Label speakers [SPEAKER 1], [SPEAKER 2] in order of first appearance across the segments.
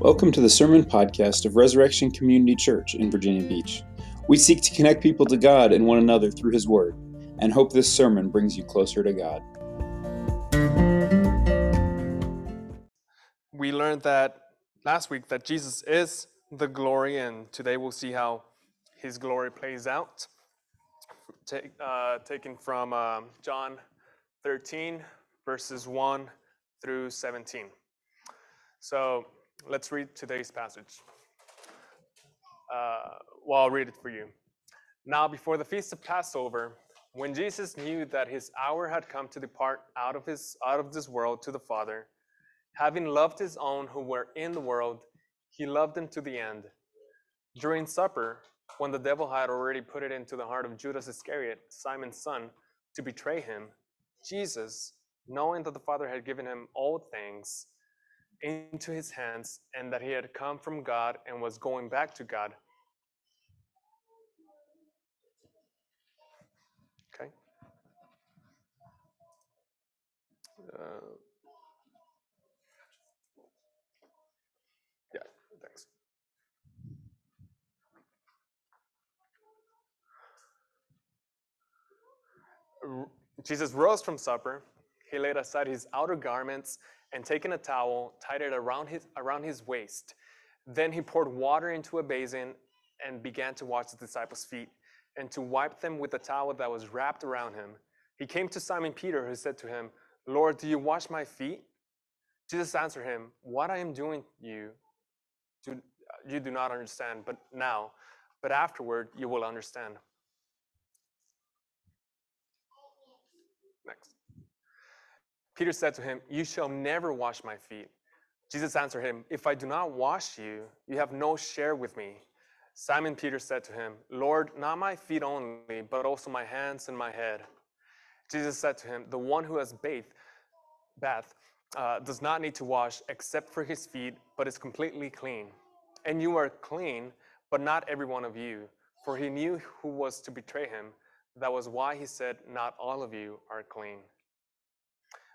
[SPEAKER 1] Welcome to the Sermon Podcast of Resurrection Community Church in Virginia Beach. We seek to connect people to God and one another through His Word, and hope this sermon brings you closer to God.
[SPEAKER 2] We learned that last week that Jesus is the glory, and today we'll see how His glory plays out. Take, uh, taken from um, John 13, verses 1 through 17. So let's read today's passage. Uh, well, I'll read it for you. Now, before the feast of Passover, when Jesus knew that his hour had come to depart out of his out of this world to the Father, having loved his own who were in the world, he loved them to the end. During supper, when the devil had already put it into the heart of Judas Iscariot, Simon's son, to betray him, Jesus, knowing that the Father had given him all things into his hands and that he had come from God and was going back to God. Okay. Uh, yeah, thanks. Jesus rose from supper. He laid aside his outer garments and taking a towel, tied it around his, around his waist. Then he poured water into a basin and began to wash the disciples' feet and to wipe them with a towel that was wrapped around him. He came to Simon Peter, who said to him, Lord, do you wash my feet? Jesus answered him, What I am doing you, do, you do not understand, but now, but afterward you will understand. Peter said to him, You shall never wash my feet. Jesus answered him, If I do not wash you, you have no share with me. Simon Peter said to him, Lord, not my feet only, but also my hands and my head. Jesus said to him, The one who has bathed, bath, uh, does not need to wash except for his feet, but is completely clean. And you are clean, but not every one of you. For he knew who was to betray him. That was why he said, Not all of you are clean.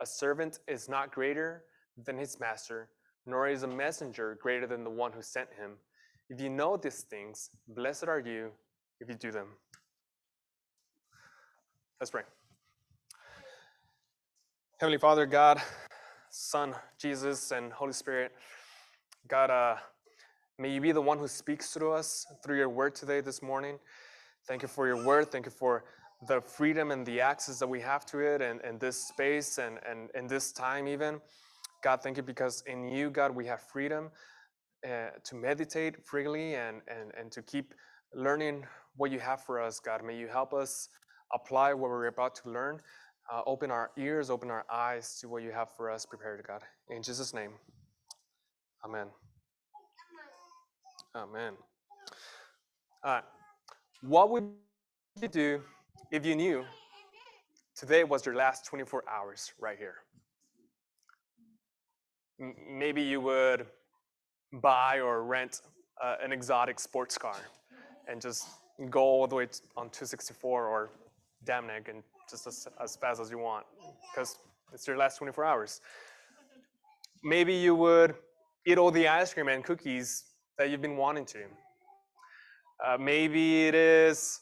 [SPEAKER 2] a servant is not greater than his master, nor is a messenger greater than the one who sent him. If you know these things, blessed are you if you do them. Let's pray. Heavenly Father, God, Son, Jesus, and Holy Spirit, God, uh, may you be the one who speaks through us through your word today, this morning. Thank you for your word. Thank you for the freedom and the access that we have to it and, and this space and, and, and this time even. God, thank you because in you, God, we have freedom uh, to meditate freely and, and, and to keep learning what you have for us, God. May you help us apply what we're about to learn. Uh, open our ears, open our eyes to what you have for us prepared, God. In Jesus' name, amen. Amen. All right. What would you do if you knew today was your last 24 hours right here? Maybe you would buy or rent uh, an exotic sports car and just go all the way on 264 or Dam Neck and just as, as fast as you want because it's your last 24 hours. Maybe you would eat all the ice cream and cookies that you've been wanting to. Uh, maybe it is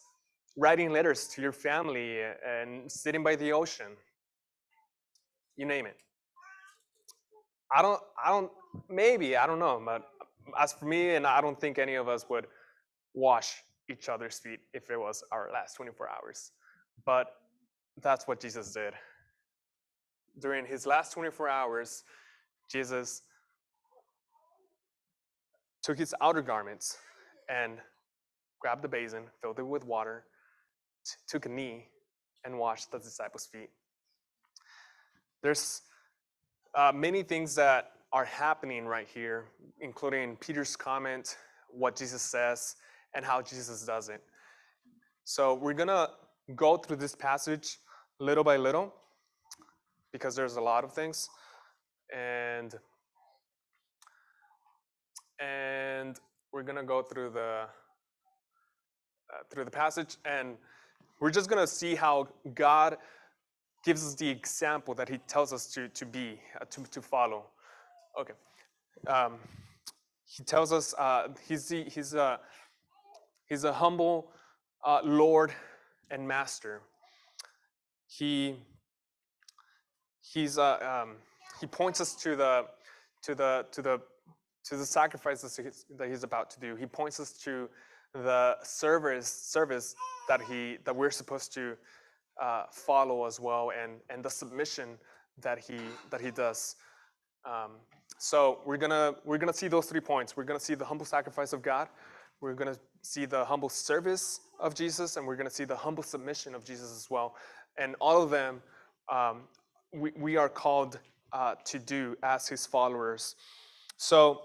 [SPEAKER 2] writing letters to your family uh, and sitting by the ocean. You name it. I don't, I don't, maybe, I don't know, but as for me, and I don't think any of us would wash each other's feet if it was our last 24 hours. But that's what Jesus did. During his last 24 hours, Jesus took his outer garments and grabbed the basin, filled it with water, took a knee, and washed the disciples' feet. There's uh, many things that are happening right here, including Peter's comment, what Jesus says, and how Jesus does it. So we're going to go through this passage little by little because there's a lot of things. And and we're going to go through the uh, through the passage and we're just going to see how God gives us the example that he tells us to, to be, uh, to, to follow. Okay. Um, he tells us uh, he's, the, he's, a, he's a humble uh, Lord and Master. He, he's, uh, um, he points us to the, to the, to the, to the sacrifices that he's about to do. He points us to the service, service that, he, that we're supposed to uh, follow as well and, and the submission that he, that he does. Um, so we're gonna, we're gonna see those three points. We're gonna see the humble sacrifice of God, we're gonna see the humble service of Jesus, and we're gonna see the humble submission of Jesus as well. And all of them um, we, we are called uh, to do as his followers. So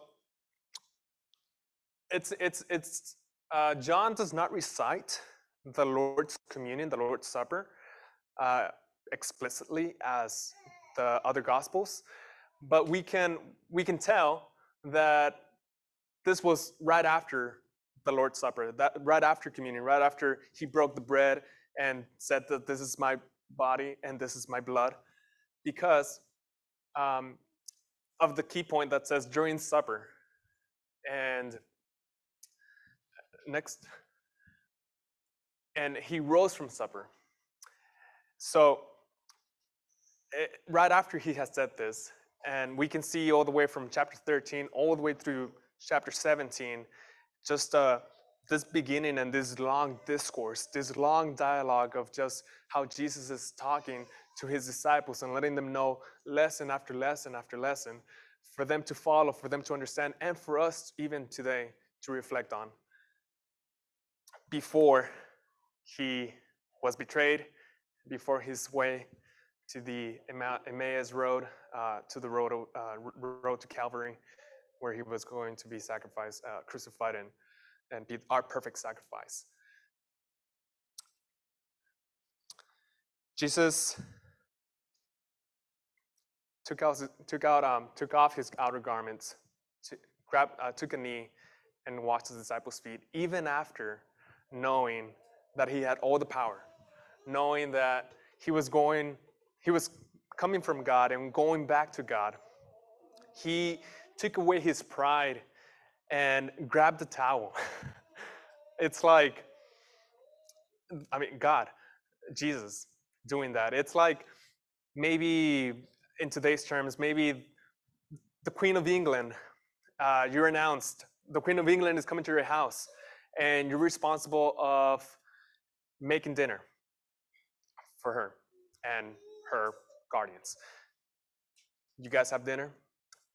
[SPEAKER 2] it's, it's, it's, uh, John does not recite the Lord's communion, the Lord's Supper, uh, explicitly as the other gospels, but we can we can tell that this was right after the Lord's Supper, that right after communion, right after he broke the bread and said that this is my body and this is my blood, because um, of the key point that says during supper. And next, and he rose from supper. So, it, eh, right after he has said this, and we can see all the way from chapter 13 all the way through chapter 17, just uh, this beginning and this long discourse, this long dialogue of just how Jesus is talking to his disciples and letting them know lesson after lesson after lesson for them to follow, for them to understand, and for us even today to reflect on. Before he was betrayed, before his way to the Emmaus road, uh, to the road, uh, road to Calvary, where he was going to be sacrificed, uh, crucified, and, and be our perfect sacrifice. Jesus took out, took out, um, took off his outer garments, to, uh, took a knee, and washed his disciples' feet, even after knowing that he had all the power knowing that he was going, he was coming from God and going back to God. He took away his pride and grabbed the towel. it's like, I mean, God, Jesus doing that. It's like maybe in today's terms, maybe the Queen of England, uh, you're announced, the Queen of England is coming to your house and you're responsible of making dinner for her and her guardians. You guys have dinner?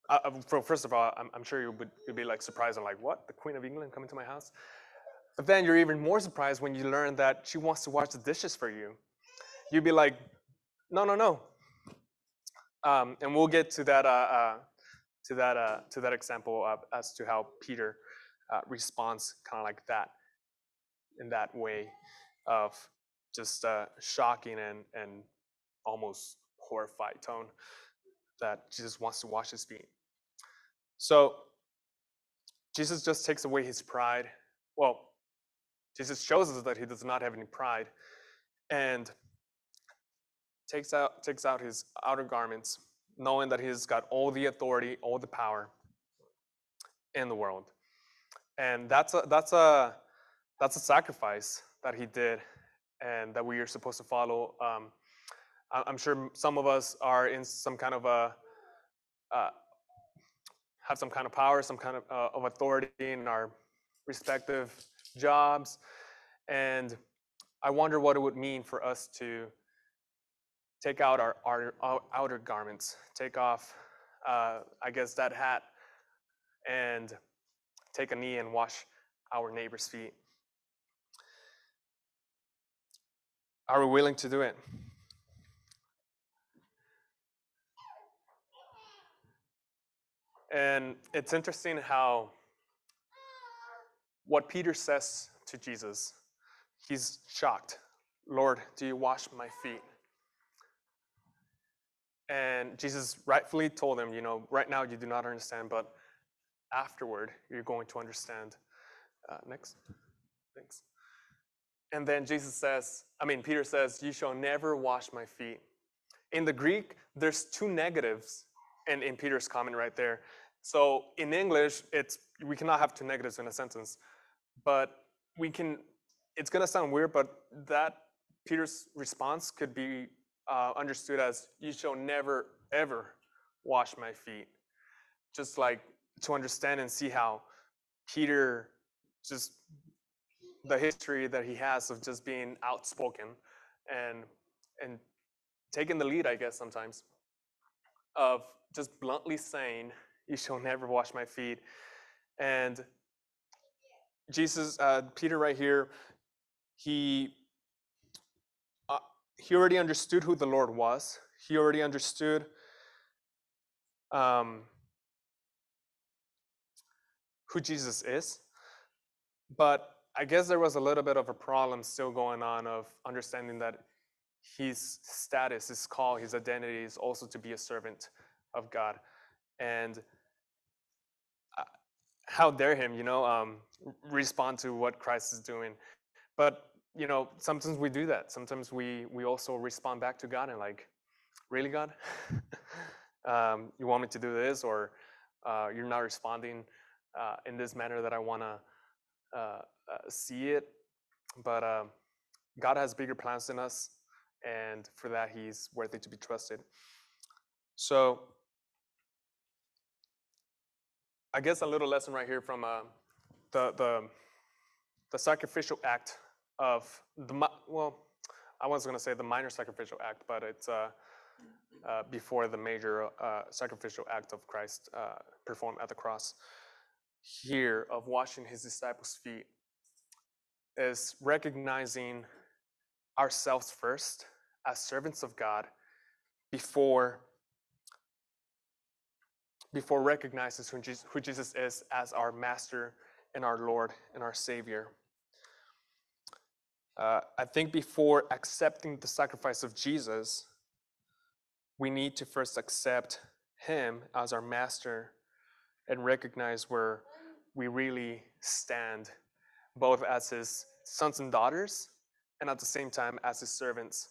[SPEAKER 2] Uh, uh first of all, I'm, I'm sure you would you'd be like surprised and like, what? The Queen of England coming to my house? But then you're even more surprised when you learn that she wants to wash the dishes for you. You'd be like, no, no, no. Um, and we'll get to that uh, uh, to that uh, to that example as to how Peter uh, responds kind of like that in that way of just uh, shocking and, and almost horrified tone that Jesus wants to wash his feet. So Jesus just takes away his pride. Well, Jesus shows us that he does not have any pride and takes out takes out his outer garments, knowing that he's got all the authority, all the power in the world. And that's a that's a that's a sacrifice that he did and that we are supposed to follow. Um, I'm sure some of us are in some kind of a uh, have some kind of power, some kind of, uh, of authority in our respective jobs, and I wonder what it would mean for us to take out our, our, our outer garments, take off, uh, I guess, that hat, and take a knee and wash our neighbor's feet. Are we willing to do it? And it's interesting how what Peter says to Jesus, he's shocked. Lord, do you wash my feet? And Jesus rightfully told him, you know, right now you do not understand, but afterward you're going to understand. Uh, next. Thanks. And then Jesus says, I mean, Peter says, You shall never wash my feet. In the Greek, there's two negatives in, in Peter's comment right there. So in English, it's we cannot have two negatives in a sentence, but we can. It's gonna sound weird, but that Peter's response could be uh, understood as "You shall never ever wash my feet," just like to understand and see how Peter just the history that he has of just being outspoken and and taking the lead, I guess sometimes, of just bluntly saying, "You shall never wash my feet," and Jesus, uh, Peter, right here, he uh, he already understood who the Lord was. He already understood um, who Jesus is, but I guess there was a little bit of a problem still going on of understanding that his status, his call, his identity is also to be a servant of God. And uh, how dare him, you know, um, respond to what Christ is doing. But, you know, sometimes we do that. Sometimes we, we also respond back to God and like, really, God? um, you want me to do this? Or uh, you're not responding in this manner that I want to uh, uh, see it, but God has bigger plans than us, and for that, He's worthy to be trusted. So, I guess a little lesson right here from uh, the the the sacrificial act of the well, I was going to say the minor sacrificial act, but it's uh, uh, before the major uh, sacrificial act of Christ uh, performed at the cross. Here of washing his disciples' feet is recognizing ourselves first as servants of God before before recognizing who Jesus, who Jesus is as our master and our Lord and our Savior. Uh, I think before accepting the sacrifice of Jesus, we need to first accept Him as our master and recognize where we really stand both as his sons and daughters and at the same time as his servants.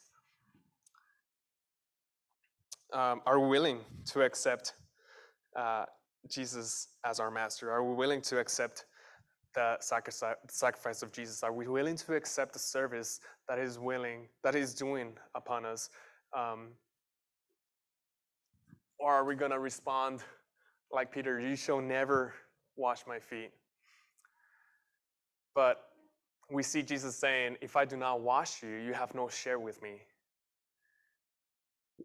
[SPEAKER 2] Um, are we willing to accept uh, Jesus as our master? Are we willing to accept the sacrifice of Jesus? Are we willing to accept the service that He's willing, that He's doing upon us? Um, or are we going to respond like Peter, you shall never wash my feet? But we see Jesus saying, If I do not wash you, you have no share with me.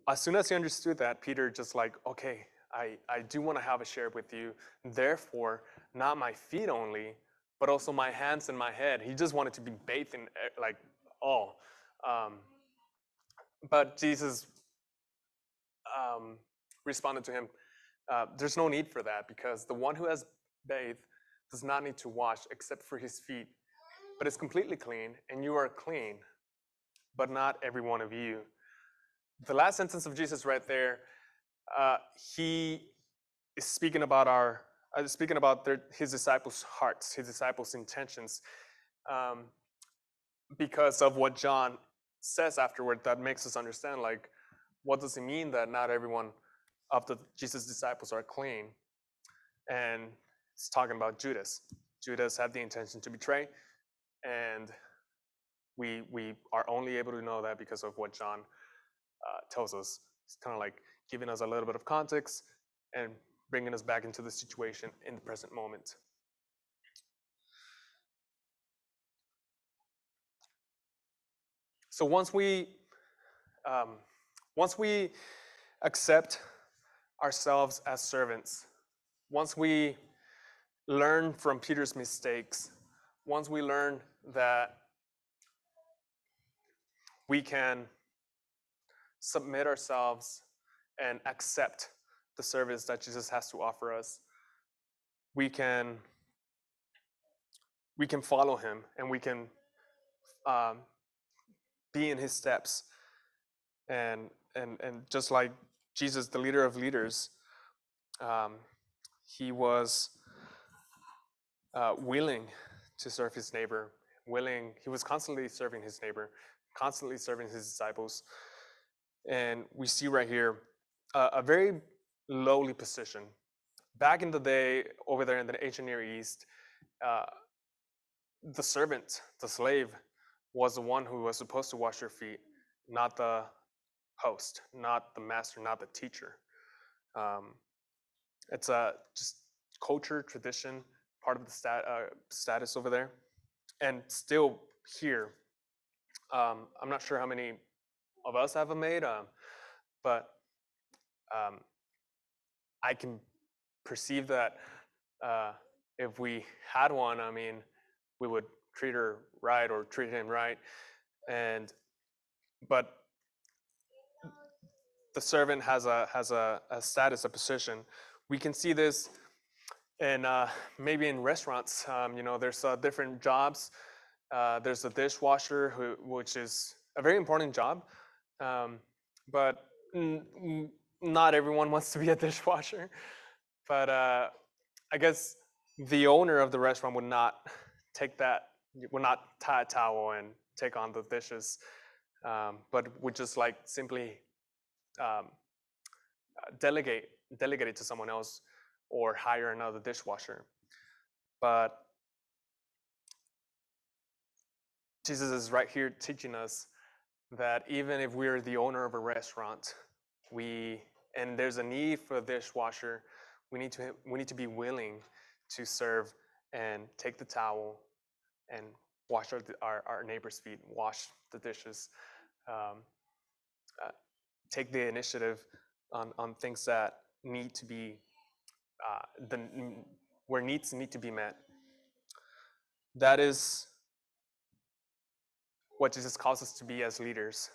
[SPEAKER 2] As soon as he understood that, Peter just like, okay, I, I do want to have a share with you. Therefore, not my feet only, but also my hands and my head. He just wanted to be bathed in eh, like all. Um, but Jesus um, responded to him, uh, There's no need for that because the one who has bathed does not need to wash except for his feet, but is completely clean, and you are clean, but not every one of you. The last sentence of Jesus right there, uh, he is speaking about our, uh, speaking about their, his disciples' hearts, his disciples' intentions, um, because of what John says afterward. That makes us understand, like, what does it mean that not everyone of the Jesus' disciples are clean? And it's talking about Judas. Judas had the intention to betray, and we we are only able to know that because of what John uh, tells us. It's kind of like giving us a little bit of context and bringing us back into the situation in the present moment. So once we um, once we accept ourselves as servants, once we learn from Peter's mistakes, once we learn that we can submit ourselves and accept the service that Jesus has to offer us, we can we can follow him and we can um, be in his steps. And and and just like jesus the leader of leaders um, he was uh, willing to serve his neighbor willing he was constantly serving his neighbor constantly serving his disciples. And we see right here uh, a very lowly position. Back in the day over there in the ancient near east uh, the servant the slave was the one who was supposed to wash your feet not the host not the master not the teacher. Um, it's a just culture tradition part of the stat, uh, status over there. And still here um, i'm not sure how many of us have a maid um, but um, i can perceive that uh, if we had one i mean we would treat her right or treat him right. And but the servant has a has a, a status a position. We can see this in uh, maybe in restaurants um, you know there's uh, different jobs. Uh, there's a dishwasher who, which is a very important job um, but not everyone wants to be a dishwasher. But uh, i guess the owner of the restaurant would not take that would not tie a towel and take on the dishes um, but would just like simply um, uh, delegate delegate it to someone else or hire another dishwasher. But Jesus is right here teaching us that even if we're the owner of a restaurant, we and there's a need for a dishwasher, we need to we need to be willing to serve and take the towel and wash our our, our neighbor's feet, wash the dishes, um, uh, take the initiative on on things that need to be uh, the where needs need to be met. That is what Jesus calls us to be as leaders,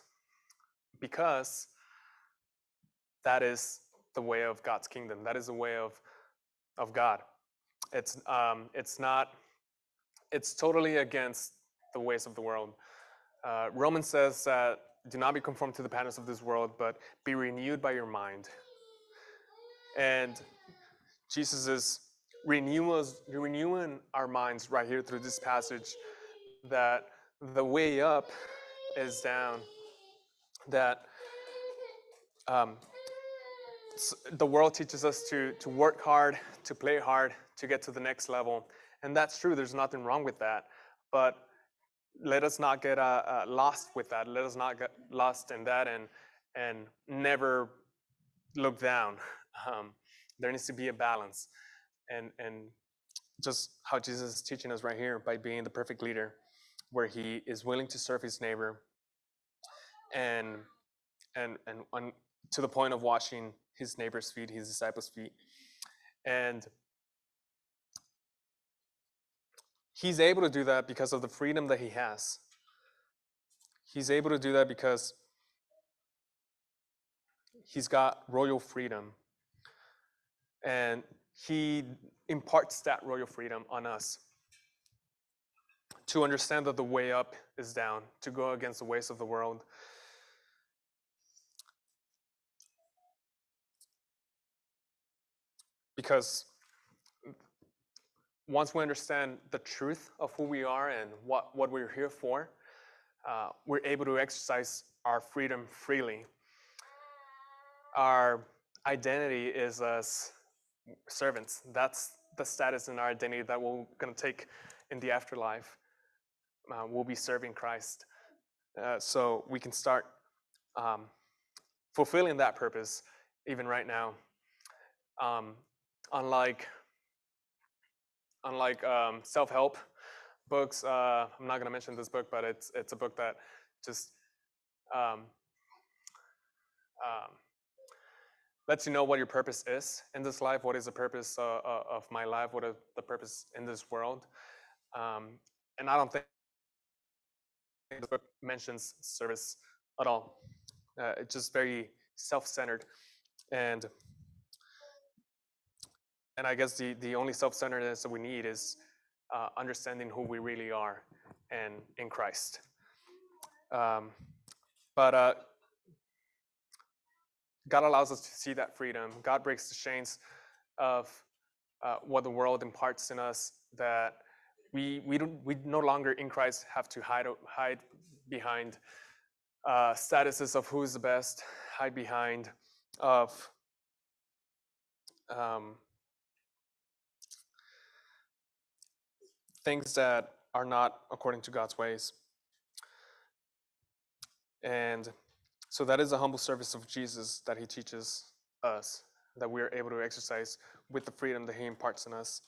[SPEAKER 2] because that is the way of God's kingdom. That is the way of of God. It's um, it's not. It's totally against the ways of the world. Uh, Romans says that do not be conformed to the patterns of this world, but be renewed by your mind. And Jesus is renewing our minds right here through this passage that the way up is down, that um, the world teaches us to, to work hard, to play hard, to get to the next level. And that's true, there's nothing wrong with that. But let us not get uh, uh, lost with that. Let us not get lost in that and, and never look down. Um, there needs to be a balance. And, and just how Jesus is teaching us right here by being the perfect leader, where he is willing to serve his neighbor and, and, and on, to the point of washing his neighbor's feet, his disciples' feet. And he's able to do that because of the freedom that he has. He's able to do that because he's got royal freedom and he imparts that royal freedom on us to understand that the way up is down, to go against the ways of the world. Because once we understand the truth of who we are and what, what we're here for, uh, we're able to exercise our freedom freely. Our identity is as servants. That's the status and our identity that we're going to take in the afterlife. Uh, we'll be serving Christ. Uh, so we can start um, fulfilling that purpose even right now. Um, unlike unlike um, self-help books, uh, I'm not going to mention this book, but it's it's a book that just um, um lets you know what your purpose is in this life. What is the purpose uh, uh, of my life? What is the purpose in this world? Um, and I don't think the book mentions service at all. Uh, it's just very self-centered, and and I guess the, the only self centeredness that we need is uh, understanding who we really are and in Christ. Um, but uh, God allows us to see that freedom. God breaks the chains of uh, what the world imparts in us that we, we, don't, we no longer in Christ have to hide, hide behind uh, statuses of who's the best, hide behind of um, things that are not according to God's ways. And so that is a humble service of Jesus that he teaches us, that we are able to exercise with the freedom that he imparts in us.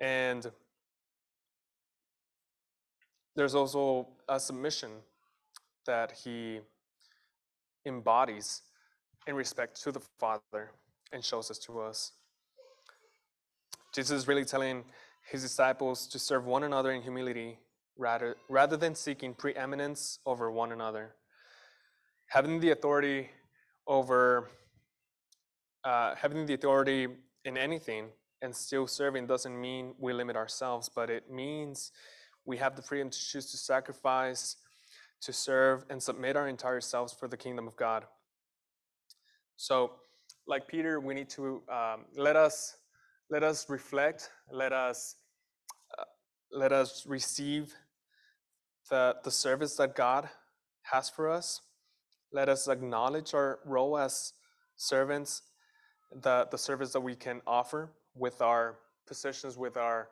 [SPEAKER 2] And there's also a submission that he embodies in respect to the Father and shows us to us. Jesus is really telling his disciples to serve one another in humility rather, rather than seeking preeminence over one another. Having the authority over, uh, having the authority in anything and still serving doesn't mean we limit ourselves, but it means we have the freedom to choose to sacrifice, to serve, and submit our entire selves for the kingdom of God. So, like Peter, we need to um, let us let us reflect, let us uh, let us receive the the service that God has for us. Let us acknowledge our role as servants, the the service that we can offer with our positions, with our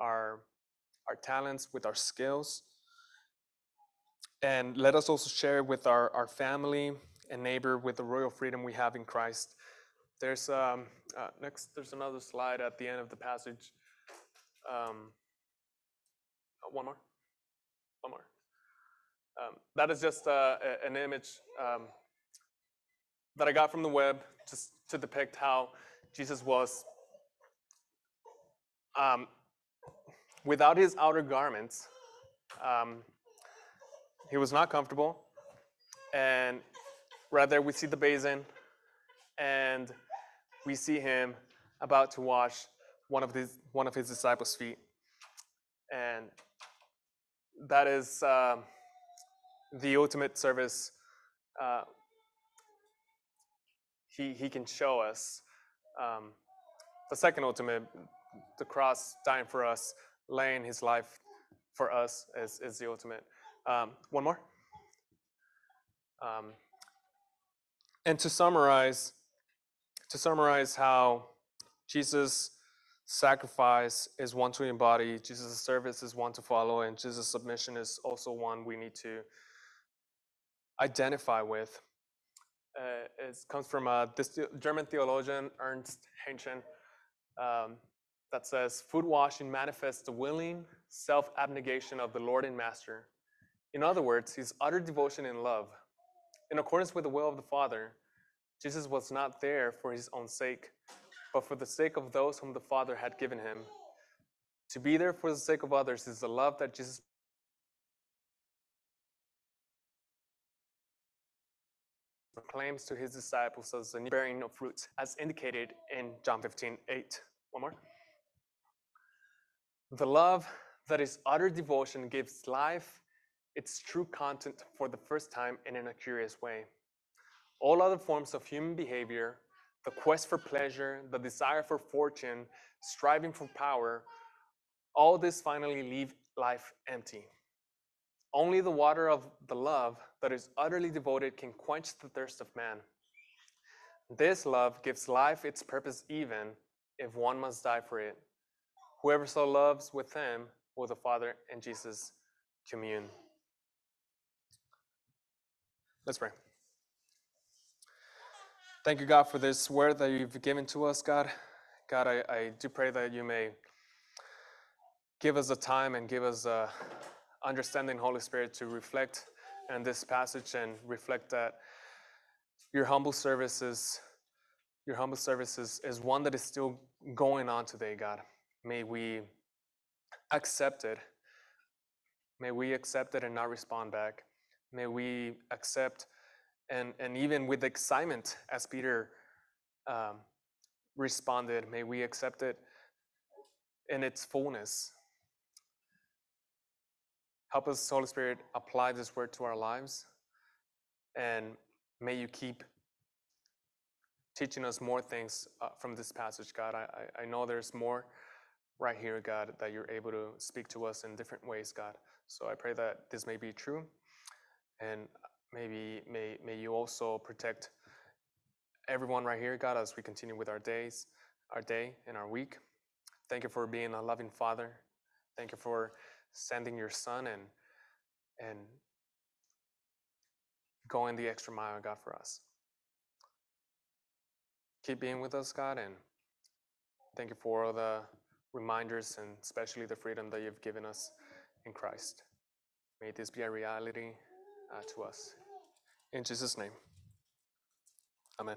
[SPEAKER 2] our our talents, with our skills. And let us also share with our, our family and neighbor with the royal freedom we have in Christ. There's um, uh, next. There's another slide at the end of the passage. Um, one more. One more. Um, that is just uh, an image um, that I got from the web just to depict how Jesus was um, without his outer garments, um, he was not comfortable. And right there, we see the basin, and we see him about to wash one of his one of his disciples' feet, and that is uh, the ultimate service. Uh, he he can show us um, the second ultimate, the cross dying for us laying his life for us is, is the ultimate. Um, one more. Um, and to summarize, to summarize how Jesus' sacrifice is one to embody, Jesus' service is one to follow, and Jesus' submission is also one we need to identify with. Uh, it comes from a German theologian, Ernst Haenchen. Um, that says food washing manifests the willing self abnegation of the Lord and Master. In other words, his utter devotion and love. In accordance with the will of the Father, Jesus was not there for his own sake, but for the sake of those whom the Father had given him. To be there for the sake of others is the love that Jesus proclaims to his disciples as the bearing of fruits, as indicated in John 15 8. One more. The love that is utter devotion gives life its true content for the first time and in a curious way. All other forms of human behavior, the quest for pleasure, the desire for fortune, striving for power, all this finally leave life empty. Only the water of the love that is utterly devoted can quench the thirst of man. This love gives life its purpose even if one must die for it. Whoever so loves with him will the Father and Jesus commune. Let's pray. Thank you, God, for this word that you've given to us, God. God, I, I do pray that you may give us the time and give us a understanding, Holy Spirit, to reflect on this passage and reflect that your humble service is your humble service is, one that is still going on today, God. May we accept it. May we accept it and not respond back. May we accept and, and even with excitement, as Peter um, respond it. May we accept it in its fullness. Help us, Holy Spirit, apply this word to our lives. And may you keep teaching us more things uh, from this passage, God. I, I, I know there's more right here, God, that you're able to speak to us in different ways, God. So I pray that this may be true. And maybe may, may you also protect everyone right here, God, as we continue with our days, our day and our week. Thank you for being a loving Father. Thank you for sending your Son and and going the extra mile, God, for us. Keep being with us, God, and thank you for all the reminders and especially the freedom that you've given us in Christ. May this be a reality uh, to us. In Jesus' name, Amen.